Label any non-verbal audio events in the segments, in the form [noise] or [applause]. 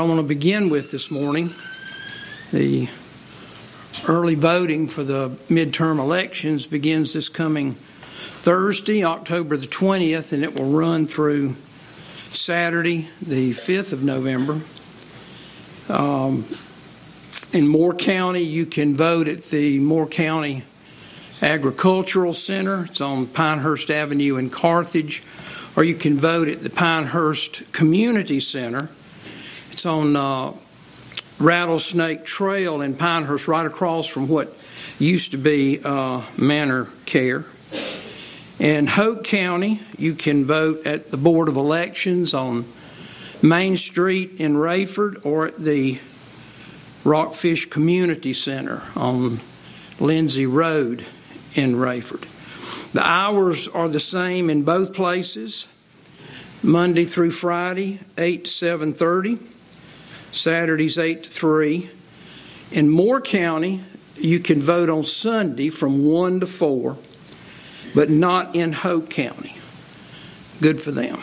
I want to begin with this morning the early voting for the midterm elections begins this coming Thursday, October the 20th, and it will run through Saturday, the 5th of November. Um, in Moore County, you can vote at the Moore County Agricultural Center. It's on Pinehurst Avenue in Carthage, or you can vote at the Pinehurst Community Center it's on uh, Rattlesnake Trail in Pinehurst, right across from what used to be uh, Manor Care. In Hoke County, you can vote at the Board of Elections on Main Street in Raeford or at the Rockfish Community Center on Lindsay Road in Raeford. The hours are the same in both places. Monday through Friday, 8 to 7:30. Saturdays 8 to 3. In Moore County, you can vote on Sunday from 1 to 4, but not in Hoke County. Good for them.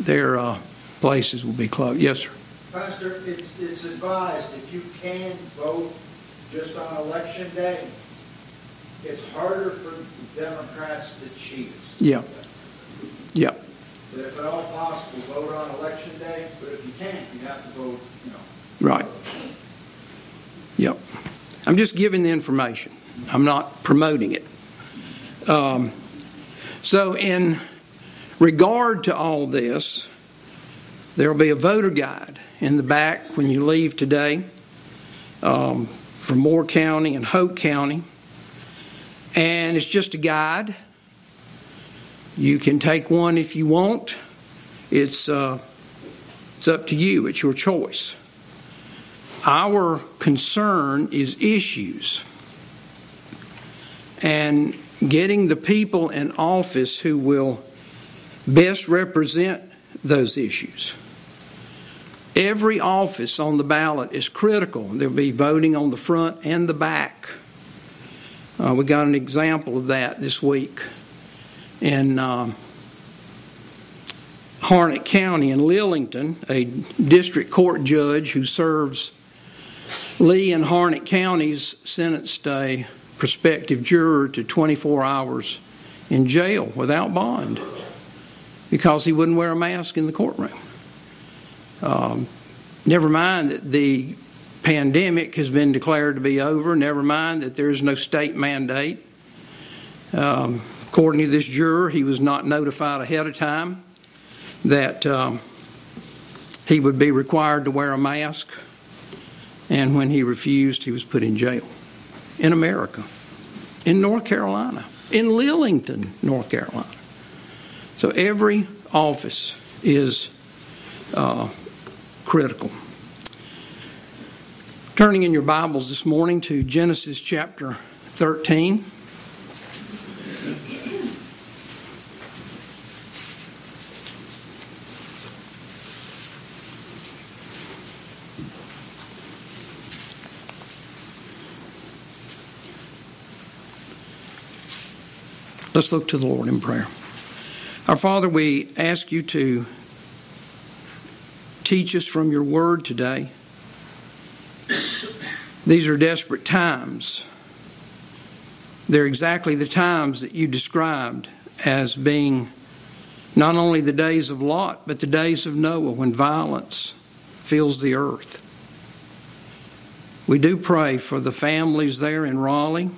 Their uh, places will be closed. Yes, sir. Pastor, it's, it's advised if you can vote just on election day, it's harder for Democrats to cheat. Yeah. Yeah. But if at all possible, vote on election day. But if you can't, you have to vote, you know, Right. Yep. I'm just giving the information. I'm not promoting it. Um, so, in regard to all this, there will be a voter guide in the back when you leave today um, from Moore County and Hoke County. And it's just a guide. You can take one if you want. It's, uh, it's up to you, it's your choice. Our concern is issues and getting the people in office who will best represent those issues. Every office on the ballot is critical. There'll be voting on the front and the back. Uh, we got an example of that this week in uh, Harnett County in Lillington. A district court judge who serves Lee and Harnett counties sentenced a prospective juror to 24 hours in jail without bond because he wouldn't wear a mask in the courtroom. Um, never mind that the pandemic has been declared to be over, never mind that there is no state mandate. Um, according to this juror, he was not notified ahead of time that um, he would be required to wear a mask and when he refused, he was put in jail in America, in North Carolina, in Lillington, North Carolina. So every office is uh, critical. Turning in your Bibles this morning to Genesis chapter 13. Let's look to the Lord in prayer. Our Father, we ask you to teach us from your word today. These are desperate times. They're exactly the times that you described as being not only the days of Lot, but the days of Noah when violence fills the earth. We do pray for the families there in Raleigh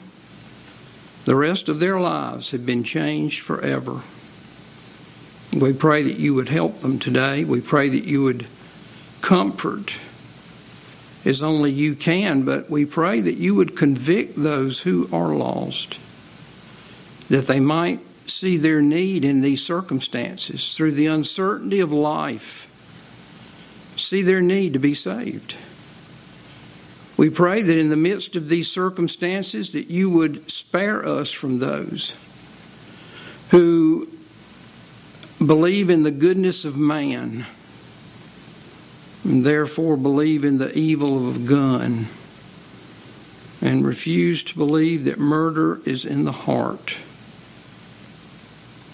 the rest of their lives have been changed forever. We pray that you would help them today. We pray that you would comfort as only you can, but we pray that you would convict those who are lost, that they might see their need in these circumstances through the uncertainty of life, see their need to be saved. We pray that in the midst of these circumstances that you would spare us from those who believe in the goodness of man and therefore believe in the evil of a gun and refuse to believe that murder is in the heart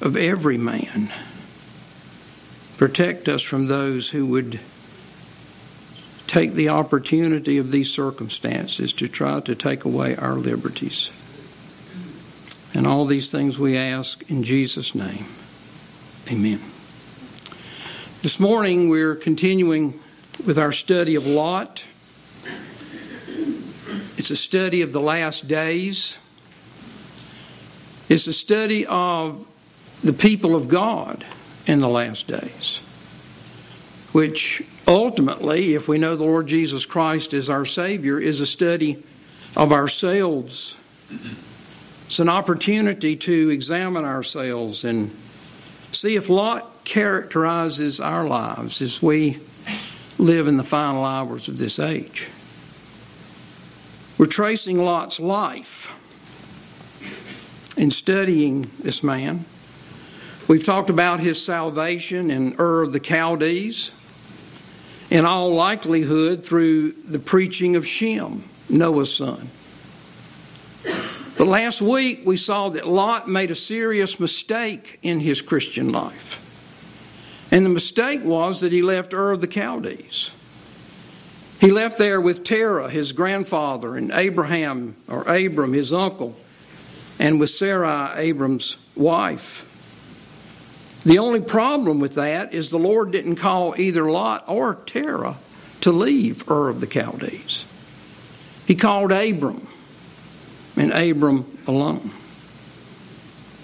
of every man. Protect us from those who would take the opportunity of these circumstances to try to take away our liberties. And all these things we ask in Jesus' name. Amen. This morning we're continuing with our study of Lot. It's a study of the last days. It's a study of the people of God in the last days, which ultimately, if we know the Lord Jesus Christ as our Savior, is a study of ourselves. It's an opportunity to examine ourselves and see if Lot characterizes our lives as we live in the final hours of this age. We're tracing Lot's life in studying this man. We've talked about his salvation in Ur of the Chaldees, in all likelihood through the preaching of Shem, Noah's son. But last week we saw that Lot made a serious mistake in his Christian life. And the mistake was that he left Ur of the Chaldees. He left there with Terah, his grandfather, and Abraham, or Abram, his uncle, and with Sarai, Abram's wife. The only problem with that is the Lord didn't call either Lot or Terah to leave Ur of the Chaldees. He called Abram, and Abram alone.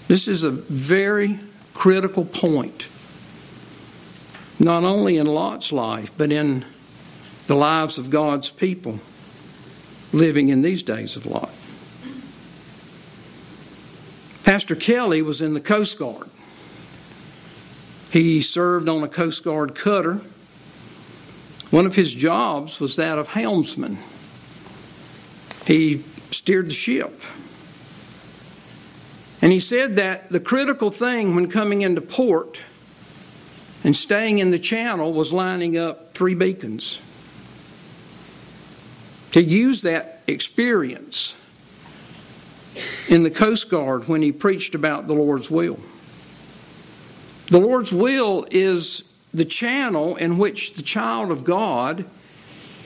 This is a very critical point, not only in Lot's life, but in the lives of God's people living in these days of Lot. Pastor Kelly was in the Coast Guard. He served on a Coast Guard cutter. One of his jobs was that of helmsman. He steered the ship. And he said that the critical thing when coming into port and staying in the channel was lining up three beacons. To use that experience in the Coast Guard when he preached about the Lord's will. The Lord's will is the channel in which the child of God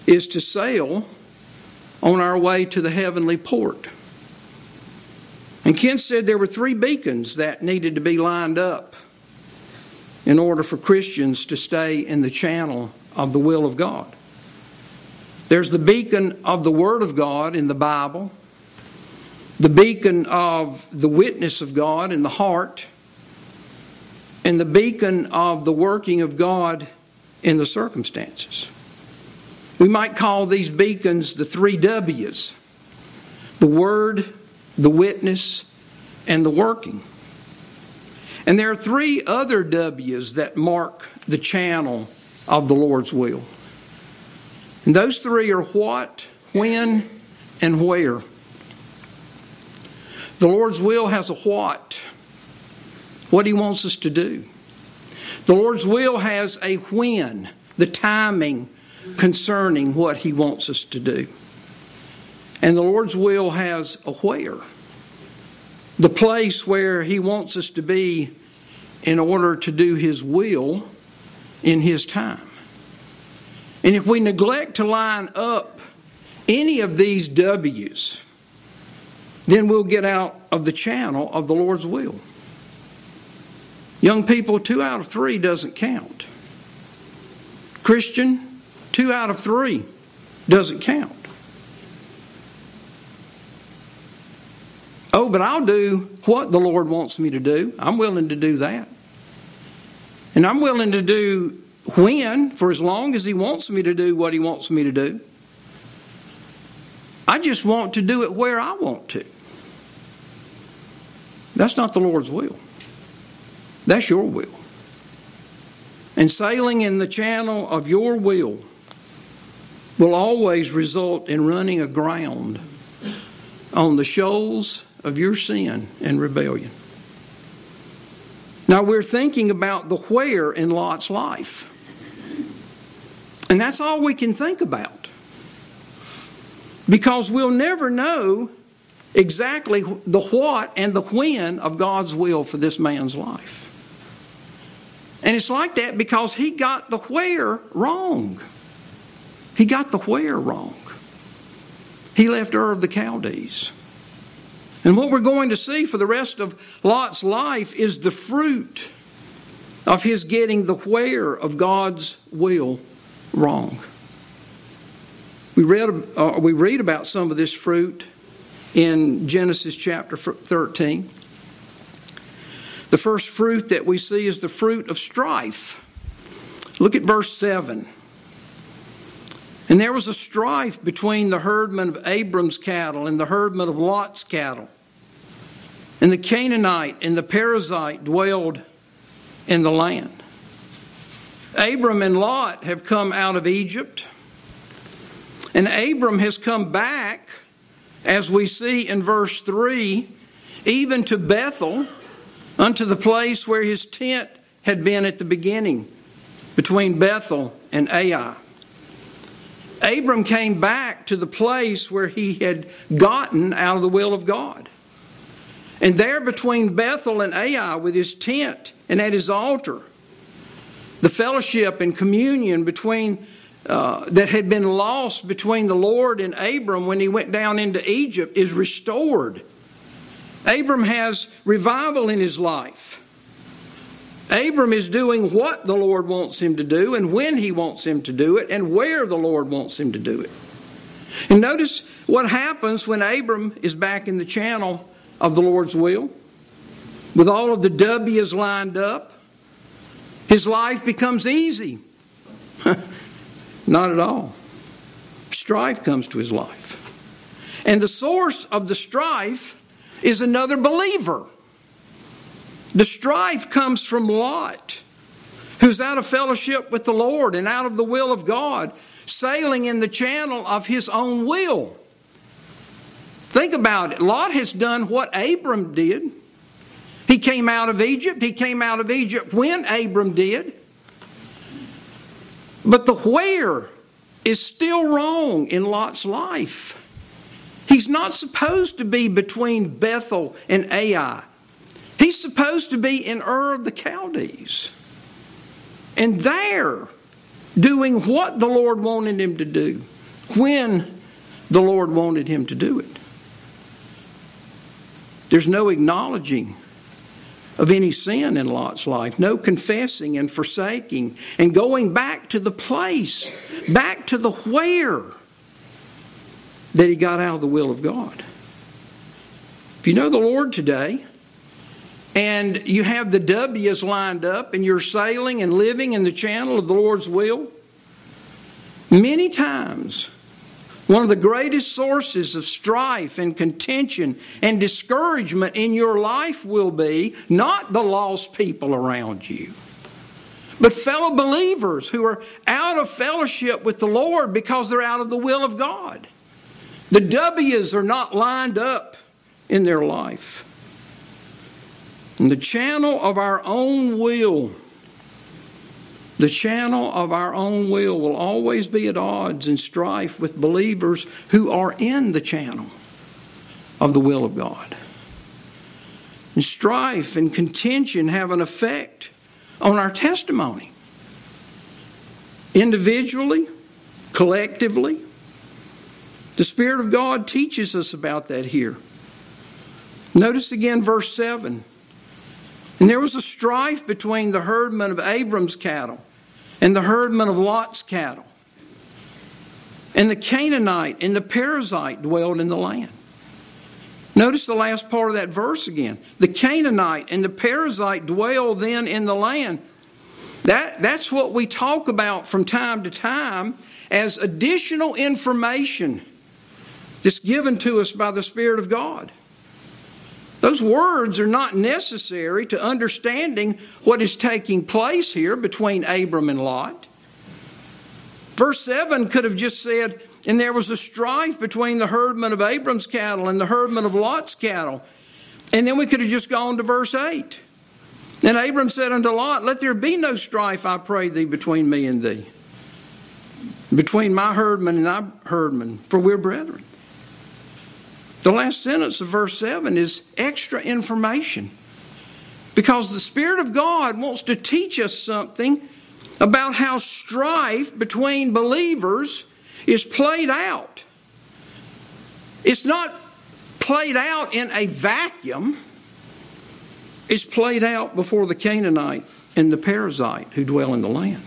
is to sail on our way to the heavenly port. And Ken said there were three beacons that needed to be lined up in order for Christians to stay in the channel of the will of God. There's the beacon of the Word of God in the Bible, the beacon of the witness of God in the heart, and the beacon of the working of God in the circumstances. We might call these beacons the three W's the Word, the witness, and the working. And there are three other W's that mark the channel of the Lord's will. And those three are what, when, and where. The Lord's will has a what, what He wants us to do. The Lord's will has a when, the timing concerning what He wants us to do. And the Lord's will has a where, the place where He wants us to be in order to do His will in His time. And if we neglect to line up any of these W's, then we'll get out of the channel of the Lord's will. Young people, two out of three doesn't count. Christian, two out of three doesn't count. Oh, but I'll do what the Lord wants me to do. I'm willing to do that. And I'm willing to do when, for as long as He wants me to do what He wants me to do. I just want to do it where I want to. That's not the Lord's will. That's your will. And sailing in the channel of your will will always result in running aground on the shoals of your sin and rebellion. Now we're thinking about the where in Lot's life. And that's all we can think about. Because we'll never know exactly the what and the when of God's will for this man's life. And it's like that because he got the where wrong. He got the where wrong. He left Ur of the Chaldees. And what we're going to see for the rest of Lot's life is the fruit of his getting the where of God's will wrong. We read, uh, we read about some of this fruit in Genesis chapter 13. The first fruit that we see is the fruit of strife. Look at verse 7. And there was a strife between the herdmen of Abram's cattle and the herdmen of Lot's cattle. And the Canaanite and the Perizzite dwelled in the land. Abram and Lot have come out of Egypt. And Abram has come back, as we see in verse 3, even to Bethel, unto the place where his tent had been at the beginning, between Bethel and Ai. Abram came back to the place where he had gotten out of the will of God. And there between Bethel and Ai, with his tent and at his altar, the fellowship and communion between uh, that had been lost between the Lord and Abram when he went down into Egypt is restored. Abram has revival in his life. Abram is doing what the Lord wants him to do and when he wants him to do it and where the Lord wants him to do it. And notice what happens when Abram is back in the channel of the Lord's will. With all of the W's lined up, his life becomes easy. [laughs] Not at all. Strife comes to his life. And the source of the strife is another believer. The strife comes from Lot, who's out of fellowship with the Lord and out of the will of God, sailing in the channel of his own will. Think about it. Lot has done what Abram did. He came out of Egypt. He came out of Egypt when Abram did. But the where is still wrong in Lot's life. He's not supposed to be between Bethel and Ai. He's supposed to be in Ur of the Chaldees. And there, doing what the Lord wanted him to do, when the Lord wanted him to do it. There's no acknowledging of any sin in Lot's life, no confessing and forsaking and going back to the place, back to the where that he got out of the will of God. If you know the Lord today, and you have the W's lined up and you're sailing and living in the channel of the Lord's will, many times one of the greatest sources of strife and contention and discouragement in your life will be not the lost people around you, but fellow believers who are out of fellowship with the Lord because they're out of the will of God. The W's are not lined up in their life. And the channel of our own will, the channel of our own will will always be at odds and strife with believers who are in the channel of the will of God. And strife and contention have an effect on our testimony. Individually, collectively. The Spirit of God teaches us about that here. Notice again verse 7. And there was a strife between the herdmen of Abram's cattle and the herdmen of Lot's cattle. And the Canaanite and the Perizzite dwelled in the land. Notice the last part of that verse again. The Canaanite and the Perizzite dwell then in the land. That, that's what we talk about from time to time as additional information that's given to us by the Spirit of God. Those words are not necessary to understanding what is taking place here between Abram and Lot. Verse 7 could have just said, And there was a strife between the herdmen of Abram's cattle and the herdmen of Lot's cattle. And then we could have just gone to verse 8. And Abram said unto Lot, Let there be no strife, I pray thee, between me and thee, between my herdmen and thy herdmen, for we're brethren. The last sentence of verse 7 is extra information because the Spirit of God wants to teach us something about how strife between believers is played out. It's not played out in a vacuum, it's played out before the Canaanite and the Perizzite who dwell in the land.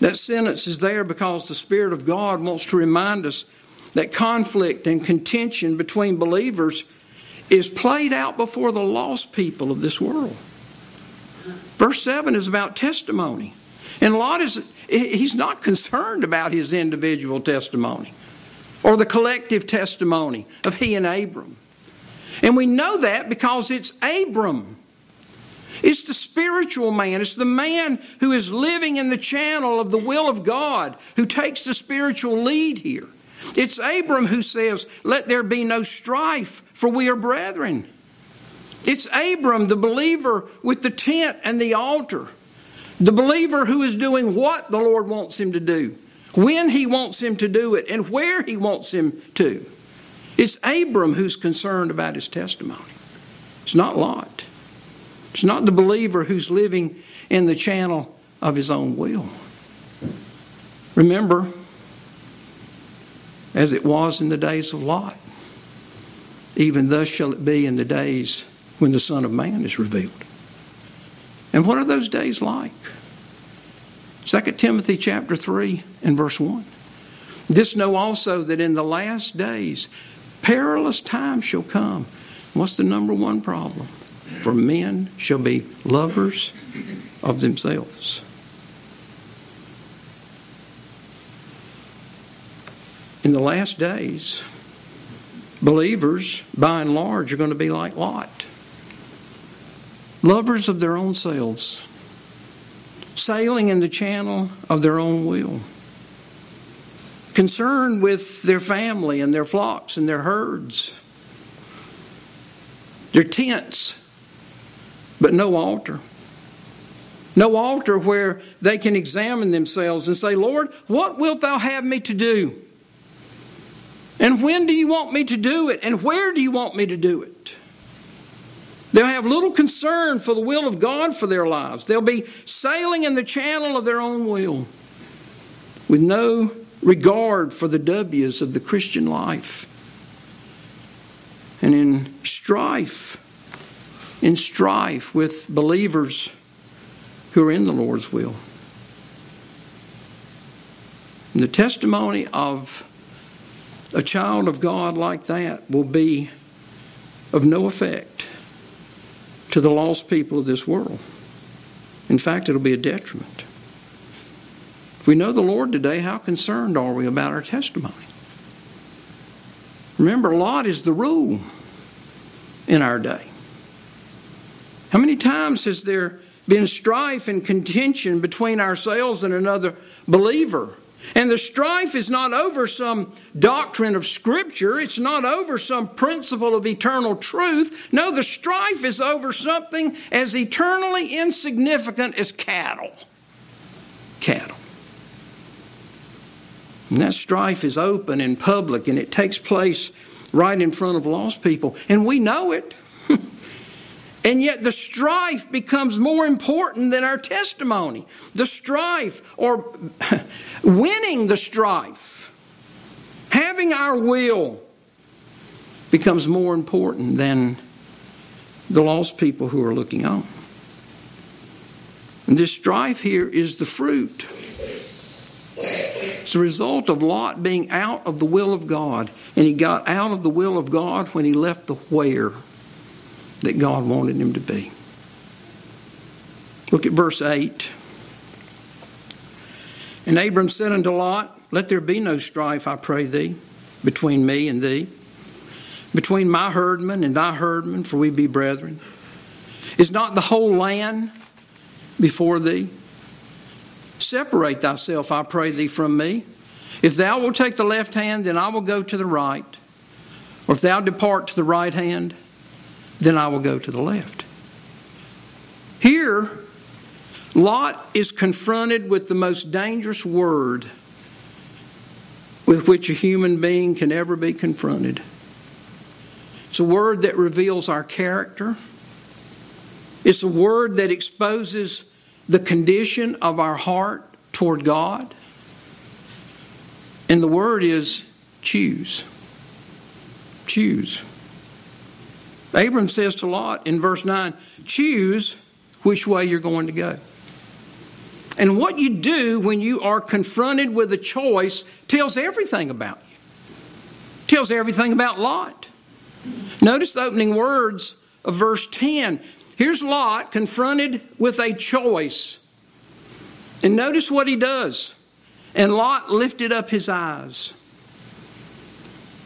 That sentence is there because the Spirit of God wants to remind us that conflict and contention between believers is played out before the lost people of this world. Verse 7 is about testimony. And Lot is, he's not concerned about his individual testimony or the collective testimony of he and Abram. And we know that because it's Abram. It's the spiritual man. It's the man who is living in the channel of the will of God who takes the spiritual lead here. It's Abram who says, Let there be no strife, for we are brethren. It's Abram, the believer with the tent and the altar, the believer who is doing what the Lord wants him to do, when he wants him to do it, and where he wants him to. It's Abram who's concerned about his testimony. It's not Lot. It's not the believer who's living in the channel of his own will. Remember, as it was in the days of Lot, even thus shall it be in the days when the Son of Man is revealed. And what are those days like? 2 Timothy chapter 3 and verse 1. This know also that in the last days perilous times shall come. What's the number one problem? For men shall be lovers of themselves. In the last days, believers, by and large, are going to be like Lot lovers of their own selves, sailing in the channel of their own will, concerned with their family and their flocks and their herds, their tents, but no altar. No altar where they can examine themselves and say, Lord, what wilt thou have me to do? And when do you want me to do it? And where do you want me to do it? They'll have little concern for the will of God for their lives. They'll be sailing in the channel of their own will with no regard for the W's of the Christian life. And in strife, in strife with believers who are in the Lord's will. And the testimony of a child of God like that will be of no effect to the lost people of this world. In fact, it'll be a detriment. If we know the Lord today, how concerned are we about our testimony? Remember, Lot is the rule in our day. How many times has there been strife and contention between ourselves and another believer? And the strife is not over some doctrine of Scripture, it's not over some principle of eternal truth. No, the strife is over something as eternally insignificant as cattle. Cattle. And that strife is open and public, and it takes place right in front of lost people. And we know it. [laughs] And yet the strife becomes more important than our testimony. The strife, or [laughs] winning the strife, having our will, becomes more important than the lost people who are looking on. And this strife here is the fruit. It's a result of Lot being out of the will of God. And he got out of the will of God when he left the where that God wanted him to be. Look at verse 8. And Abram said unto Lot, Let there be no strife, I pray thee, between me and thee, between my herdmen and thy herdmen, for we be brethren. Is not the whole land before thee? Separate thyself, I pray thee, from me. If thou wilt take the left hand, then I will go to the right. Or if thou depart to the right hand, then I will go to the left. Here, Lot is confronted with the most dangerous word with which a human being can ever be confronted. It's a word that reveals our character. It's a word that exposes the condition of our heart toward God. And the word is choose. Choose. Abram says to Lot in verse 9, choose which way you're going to go. And what you do when you are confronted with a choice tells everything about you. Tells everything about Lot. Notice the opening words of verse 10. Here's Lot confronted with a choice. And notice what he does. And Lot lifted up his eyes.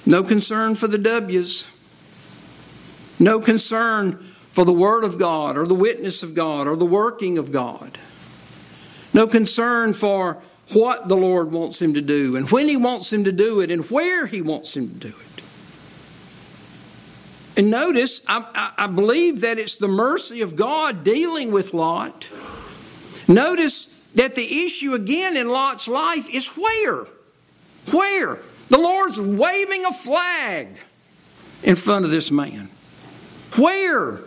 No concern for the W's. No concern for the Word of God or the witness of God or the working of God. No concern for what the Lord wants him to do and when he wants him to do it and where he wants him to do it. And notice, I, I, believe that it's the mercy of God dealing with Lot. Notice that the issue again in Lot's life is where? Where? The Lord's waving a flag in front of this man. Where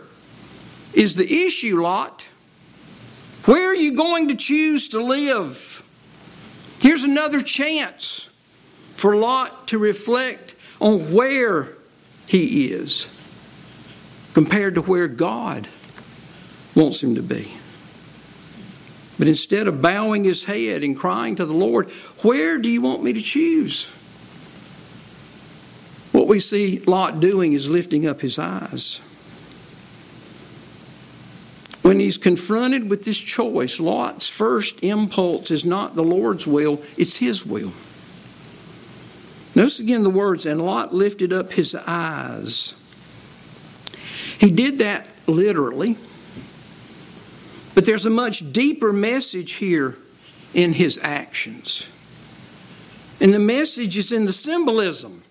is the issue, Lot? Where are you going to choose to live? Here's another chance for Lot to reflect on where he is compared to where God wants him to be. But instead of bowing his head and crying to the Lord, Where do you want me to choose? What we see Lot doing is lifting up his eyes. When he's confronted with this choice, Lot's first impulse is not the Lord's will, it's his will. Notice again the words, and Lot lifted up his eyes. He did that literally, but there's a much deeper message here in his actions. And the message is in the symbolism.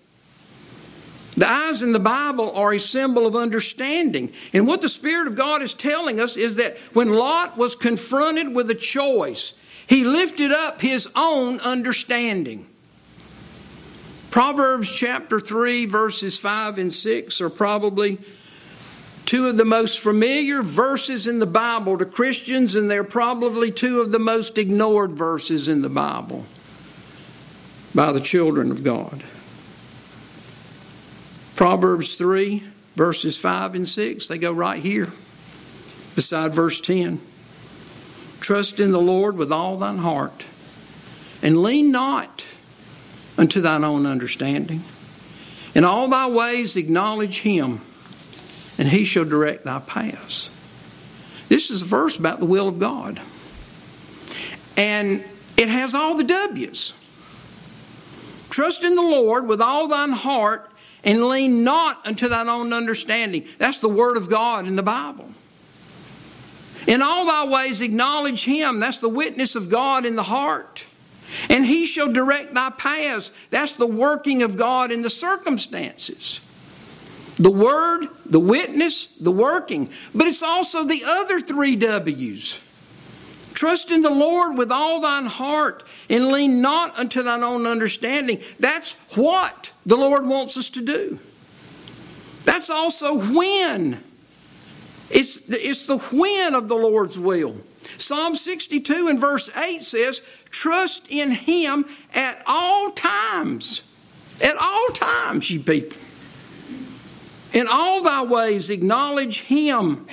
The eyes in the Bible are a symbol of understanding. And what the Spirit of God is telling us is that when Lot was confronted with a choice, he lifted up his own understanding. Proverbs chapter 3, verses 5 and 6 are probably two of the most familiar verses in the Bible to Christians, and they're probably two of the most ignored verses in the Bible by the children of God. Proverbs 3, verses 5 and 6, they go right here beside verse 10. Trust in the Lord with all thine heart, and lean not unto thine own understanding. In all thy ways acknowledge him, and he shall direct thy paths. This is a verse about the will of God. And it has all the W's. Trust in the Lord with all thine heart and lean not unto thine own understanding. That's the Word of God in the Bible. In all thy ways acknowledge him. That's the witness of God in the heart. And he shall direct thy paths. That's the working of God in the circumstances. The word, the witness, the working. But it's also the other three W's. Trust in the Lord with all thine heart and lean not unto thine own understanding. That's what the Lord wants us to do. That's also when. It's, it's the when of the Lord's will. Psalm 62 and verse 8 says, Trust in Him at all times. At all times, you people. In all thy ways, acknowledge Him,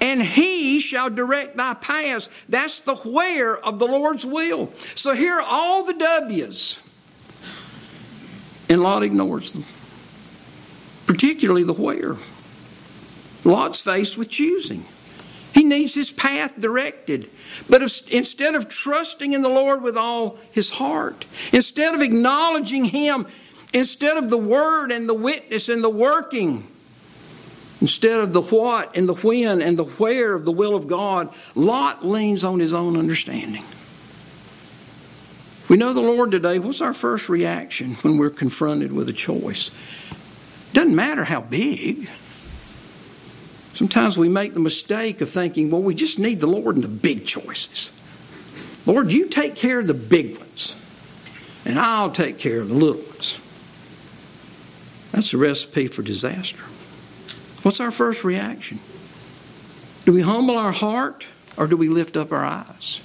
and He shall direct thy paths. That's the where of the Lord's will. So here are all the W's. And Lot ignores them, particularly the where. Lot's faced with choosing. He needs his path directed. But if, instead of trusting in the Lord with all his heart, instead of acknowledging Him, instead of the word and the witness and the working, instead of the what and the when and the where of the will of God, Lot leans on his own understanding. We know the Lord today. What's our first reaction when we're confronted with a choice? Doesn't matter how big. Sometimes we make the mistake of thinking, well, we just need the Lord in the big choices. Lord, you take care of the big ones, and I'll take care of the little ones. That's a recipe for disaster. What's our first reaction? Do we humble our heart or do we lift up our eyes?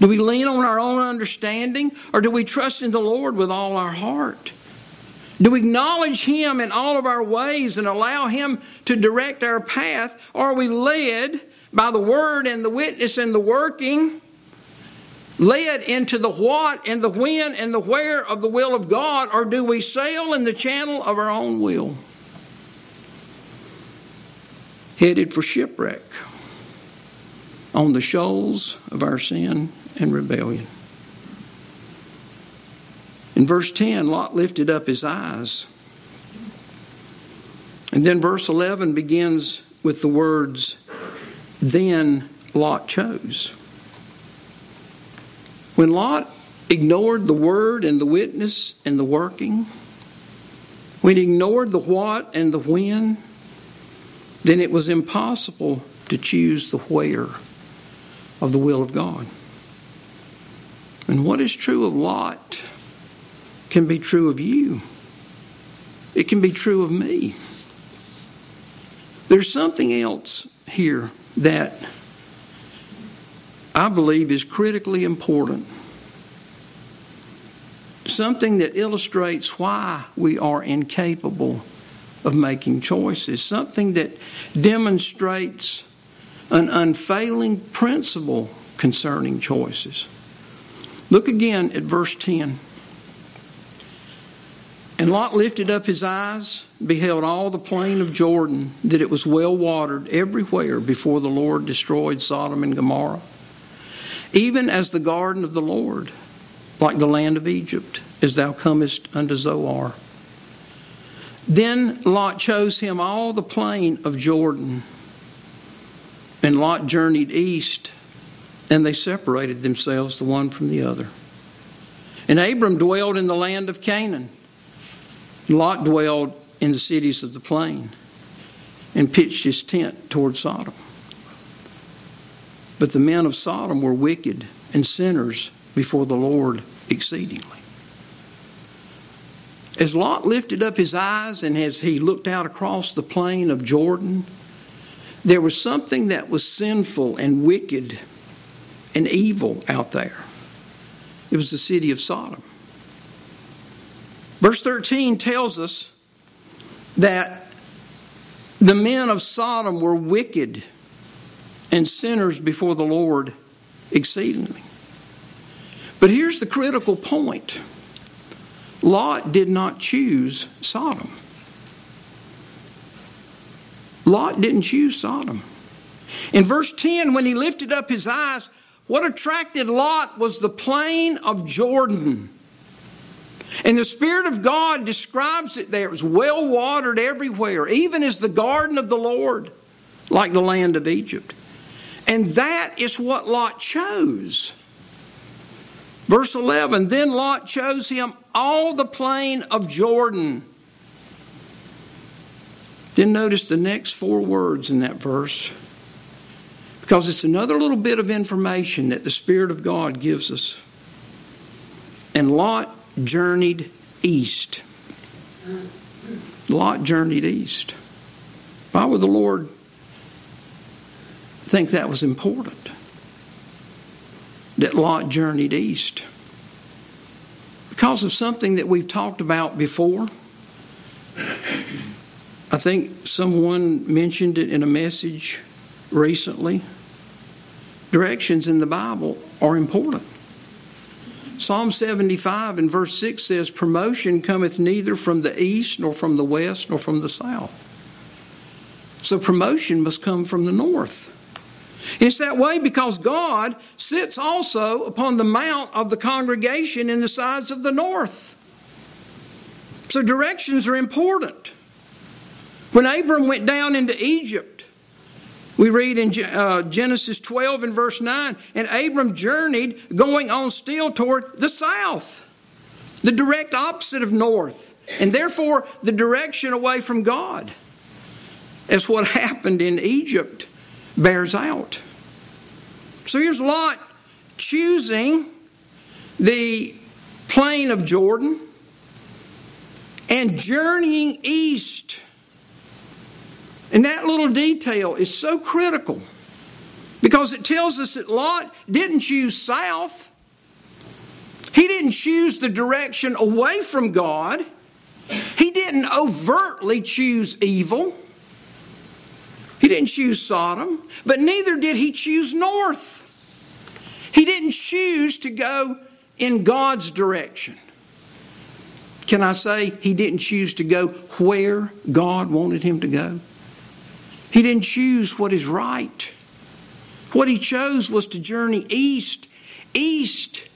Do we lean on our own understanding or do we trust in the Lord with all our heart? Do we acknowledge Him in all of our ways and allow Him to direct our path? Or are we led by the Word and the witness and the working, led into the what and the when and the where of the will of God? Or do we sail in the channel of our own will? Headed for shipwreck on the shoals of our sin and rebellion. In verse 10, Lot lifted up his eyes. And then verse 11 begins with the words, Then Lot chose. When Lot ignored the word and the witness and the working, when he ignored the what and the when, then it was impossible to choose the where of the will of God. And what is true of Lot can be true of you. It can be true of me. There's something else here that I believe is critically important. Something that illustrates why we are incapable of making choices. Something that demonstrates an unfailing principle concerning choices. Look again at verse 10. And Lot lifted up his eyes, beheld all the plain of Jordan, that it was well watered everywhere before the Lord destroyed Sodom and Gomorrah, even as the garden of the Lord, like the land of Egypt, as thou comest unto Zoar. Then Lot chose him all the plain of Jordan, and Lot journeyed east, and they separated themselves the one from the other. And Abram dwelled in the land of Canaan Lot dwelled in the cities of the plain and pitched his tent toward Sodom. But the men of Sodom were wicked and sinners before the Lord exceedingly. As Lot lifted up his eyes and as he looked out across the plain of Jordan, there was something that was sinful and wicked and evil out there. It was the city of Sodom. Verse 13 tells us that the men of Sodom were wicked and sinners before the Lord exceedingly. But here's the critical point Lot did not choose Sodom. Lot didn't choose Sodom. In verse 10, when he lifted up his eyes, what attracted Lot was the plain of Jordan. And the Spirit of God describes it there. It was well watered everywhere, even as the garden of the Lord, like the land of Egypt. And that is what Lot chose. Verse 11 Then Lot chose him all the plain of Jordan. Then notice the next four words in that verse, because it's another little bit of information that the Spirit of God gives us. And Lot journeyed east. Lot journeyed east. Why would the Lord think that was important? That Lot journeyed east. Because of something that we've talked about before. I think someone mentioned it in a message recently. Directions in the Bible are important. Psalm 75 and verse 6 says, Promotion cometh neither from the east, nor from the west, nor from the south. So promotion must come from the north. And it's that way because God sits also upon the mount of the congregation in the sides of the north. So directions are important. When Abram went down into Egypt, we read in uh, Genesis 12 and verse 9, and Abram journeyed going on still toward the south, the direct opposite of north, and therefore the direction away from God. As what happened in Egypt bears out. So here's Lot choosing the plain of Jordan and journeying east and that little detail is so critical Because it tells us that Lot didn't choose south. He didn't choose the direction away from God. He didn't overtly choose evil. He didn't choose Sodom, but neither did he choose north. He didn't choose to go in God's direction. Can I say he didn't choose to go where God wanted him to go? He didn't choose what is right. What he chose was to journey east. East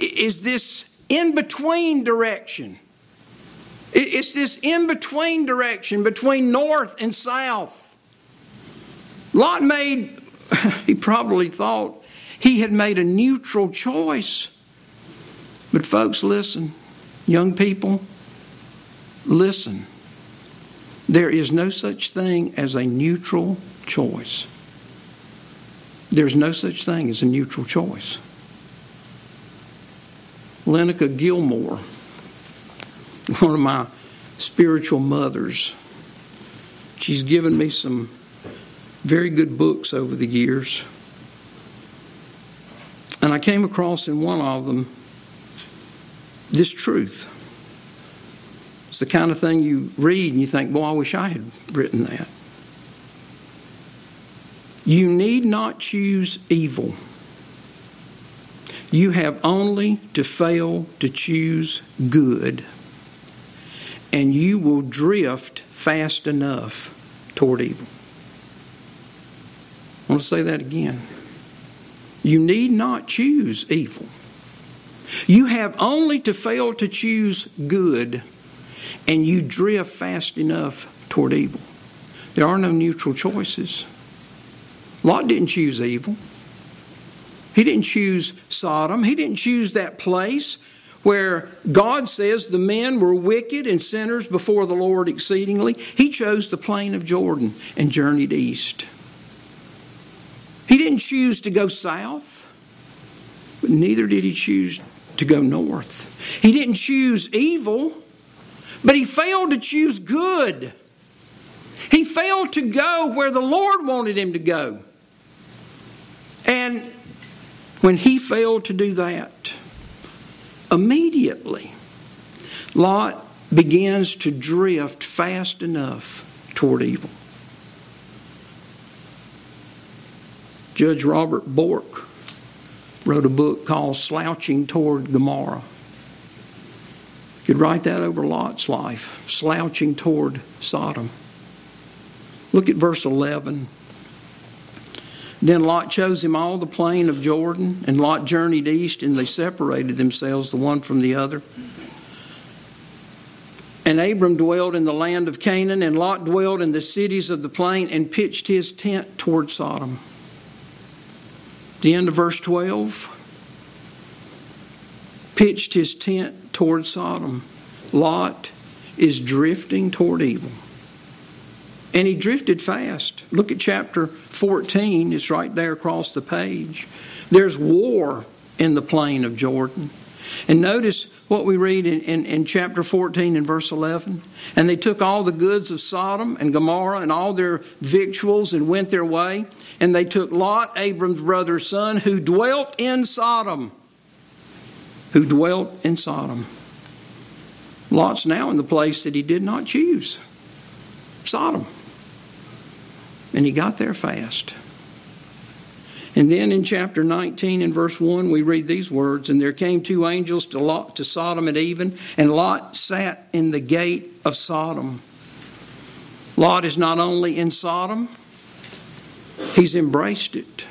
is this in between direction. It's this in between direction between north and south. Lot made, [laughs] he probably thought he had made a neutral choice. But, folks, listen. Young people, listen. There is no such thing as a neutral choice. There's no such thing as a neutral choice. Lenica Gilmore, one of my spiritual mothers, she's given me some very good books over the years. And I came across in one of them this truth. The kind of thing you read and you think, boy, I wish I had written that. You need not choose evil. You have only to fail to choose good, and you will drift fast enough toward evil. I want to say that again. You need not choose evil. You have only to fail to choose good, and you drift fast enough toward evil. There are no neutral choices. Lot didn't choose evil. He didn't choose Sodom. He didn't choose that place where God says the men were wicked and sinners before the Lord exceedingly. He chose the plain of Jordan and journeyed east. He didn't choose to go south, but neither did he choose to go north. He didn't choose evil, but he failed to choose good. He failed to go where the Lord wanted him to go. And when he failed to do that, immediately Lot begins to drift fast enough toward evil. Judge Robert Bork wrote a book called Slouching Toward Gomorrah. You could write that over Lot's life, slouching toward Sodom. Look at verse 11. Then Lot chose him all the plain of Jordan, and Lot journeyed east, and they separated themselves the one from the other. And Abram dwelled in the land of Canaan, and Lot dwelled in the cities of the plain, and pitched his tent toward Sodom. The end of verse 12 pitched his tent toward Sodom. Lot is drifting toward evil. And he drifted fast. Look at chapter 14, it's right there across the page. There's war in the plain of Jordan. And notice what we read in, in, in, chapter 14 and verse 11. And they took all the goods of Sodom and Gomorrah and all their victuals and went their way. And they took Lot, Abram's brother's son, who dwelt in Sodom. Who dwelt in Sodom. Lot's now in the place that he did not choose Sodom. And he got there fast. And then in chapter 19 and verse 1, we read these words And there came two angels to, Lot, to Sodom at even, and Lot sat in the gate of Sodom. Lot is not only in Sodom, he's embraced it.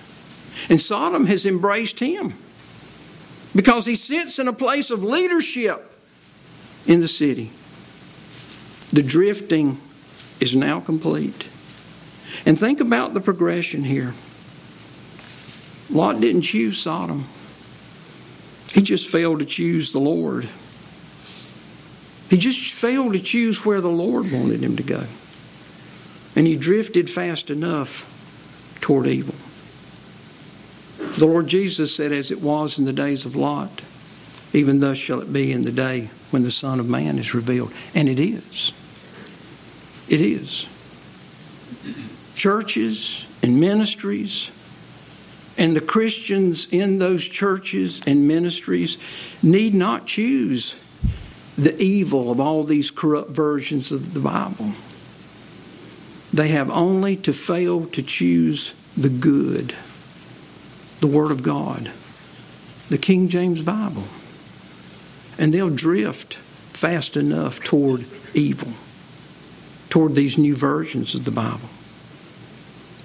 And Sodom has embraced him because he sits in a place of leadership in the city. The drifting is now complete. And think about the progression here. Lot didn't choose Sodom, he just failed to choose the Lord. He just failed to choose where the Lord wanted him to go. And he drifted fast enough toward evil. The Lord Jesus said, As it was in the days of Lot, even thus shall it be in the day when the Son of Man is revealed. And it is. It is churches and ministries And the Christians in those churches and ministries need not choose the evil of all these corrupt versions of the Bible. They have only to fail to choose the good, the Word of God, the King James Bible. And they'll drift fast enough toward evil, toward these new versions of the Bible.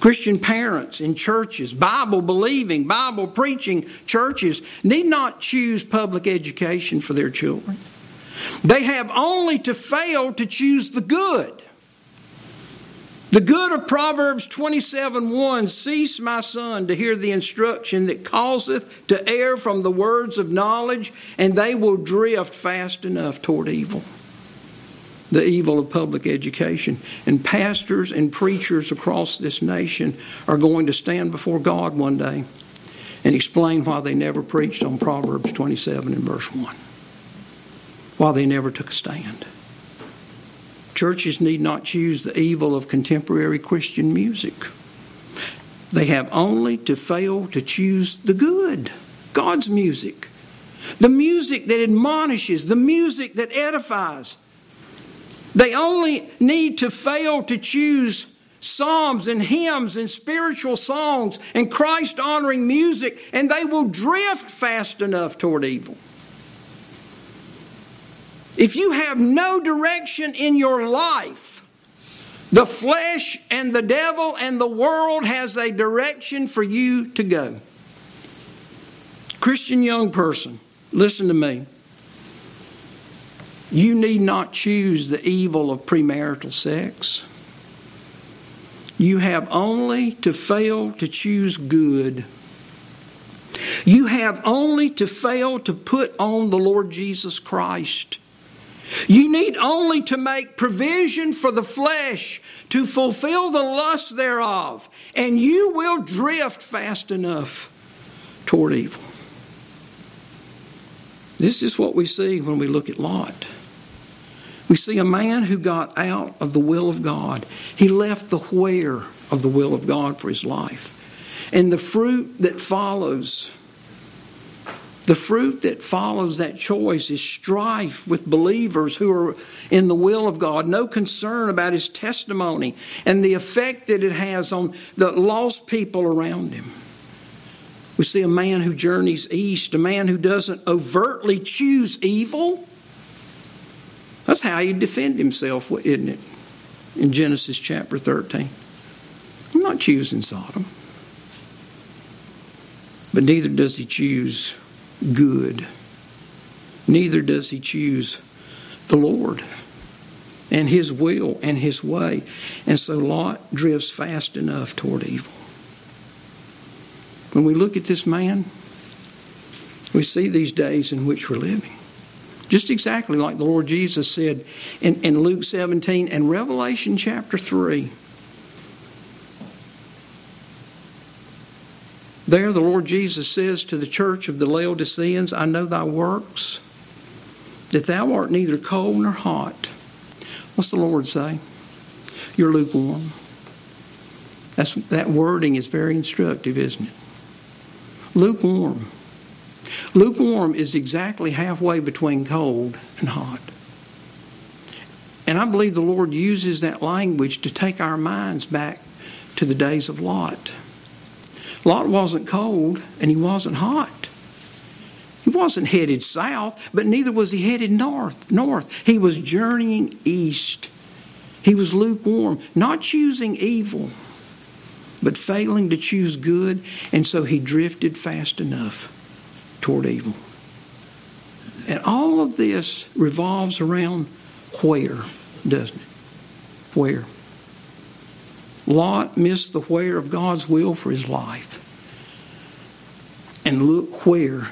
Christian parents in churches, Bible believing, Bible preaching churches need not choose public education for their children. They have only to fail to choose the good. The good of Proverbs 27 1 Cease, my son, to hear the instruction that causeth to err from the words of knowledge, and they will drift fast enough toward evil the evil of public education. And pastors and preachers across this nation are going to stand before God one day and explain why they never preached on Proverbs 27 and verse 1, why they never took a stand. Churches need not choose the evil of contemporary Christian music. They have only to fail to choose the good, God's music, the music that admonishes, the music that edifies, they only need to fail to choose psalms and hymns and spiritual songs and Christ honoring music, and they will drift fast enough toward evil. If you have no direction in your life, the flesh and the devil and the world has a direction for you to go. Christian young person, listen to me. You need not choose the evil of premarital sex. You have only to fail to choose good. You have only to fail to put on the Lord Jesus Christ. You need only to make provision for the flesh to fulfill the lust thereof, and you will drift fast enough toward evil. This is what we see when we look at Lot. We see a man who got out of the will of God. He left the where of the will of God for his life. And the fruit that follows, the fruit that follows that choice is strife with believers who are in the will of God, no concern about his testimony and the effect that it has on the lost people around him. We see a man who journeys east, a man who doesn't overtly choose evil that's how he defended himself, isn't it? In Genesis chapter 13. I'm not choosing Sodom. But neither does he choose good. Neither does he choose the Lord and his will and his way. And so Lot drifts fast enough toward evil. When we look at this man, we see these days in which we're living. Just exactly like the Lord Jesus said in, in Luke 17 and Revelation chapter 3. There, the Lord Jesus says to the church of the Laodiceans, I know thy works, that thou art neither cold nor hot. What's the Lord say? You're lukewarm. That's, that wording is very instructive, isn't it? Lukewarm. Lukewarm is exactly halfway between cold and hot. And I believe the Lord uses that language to take our minds back to the days of Lot. Lot wasn't cold and he wasn't hot. He wasn't headed south, but neither was he headed north. North. He was journeying east. He was lukewarm, not choosing evil, but failing to choose good, and so he drifted fast enough toward evil. And all of this revolves around where, doesn't it? Where? Lot missed the where of God's will for his life. And look where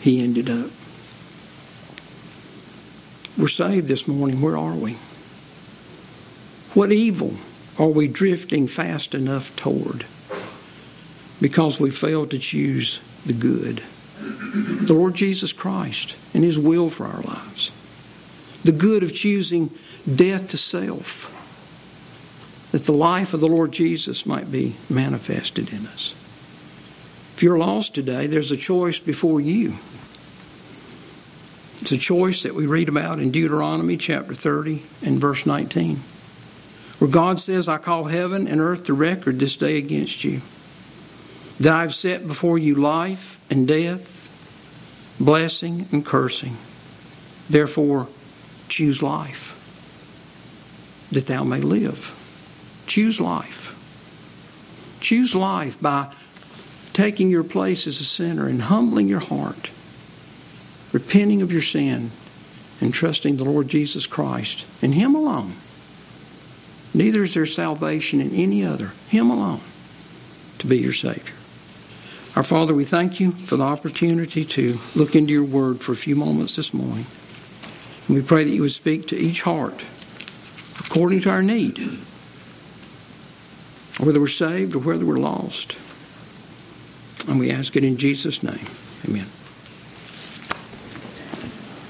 he ended up. We're saved this morning. Where are we? What evil are we drifting fast enough toward? Because we failed to choose the good the Lord Jesus Christ and His will for our lives. The good of choosing death to self, that the life of the Lord Jesus might be manifested in us. If you're lost today, there's a choice before you. It's a choice that we read about in Deuteronomy chapter 30 and verse 19, where God says, I call heaven and earth to record this day against you, that I've set before you life and death, blessing and cursing. Therefore, choose life, that thou may live. Choose life. Choose life by taking your place as a sinner and humbling your heart, repenting of your sin, and trusting the Lord Jesus Christ and Him alone. Neither is there salvation in any other, Him alone, to be your Savior. Our Father, we thank you for the opportunity to look into your word for a few moments this morning. And we pray that you would speak to each heart according to our need, whether we're saved or whether we're lost. And we ask it in Jesus' name. Amen.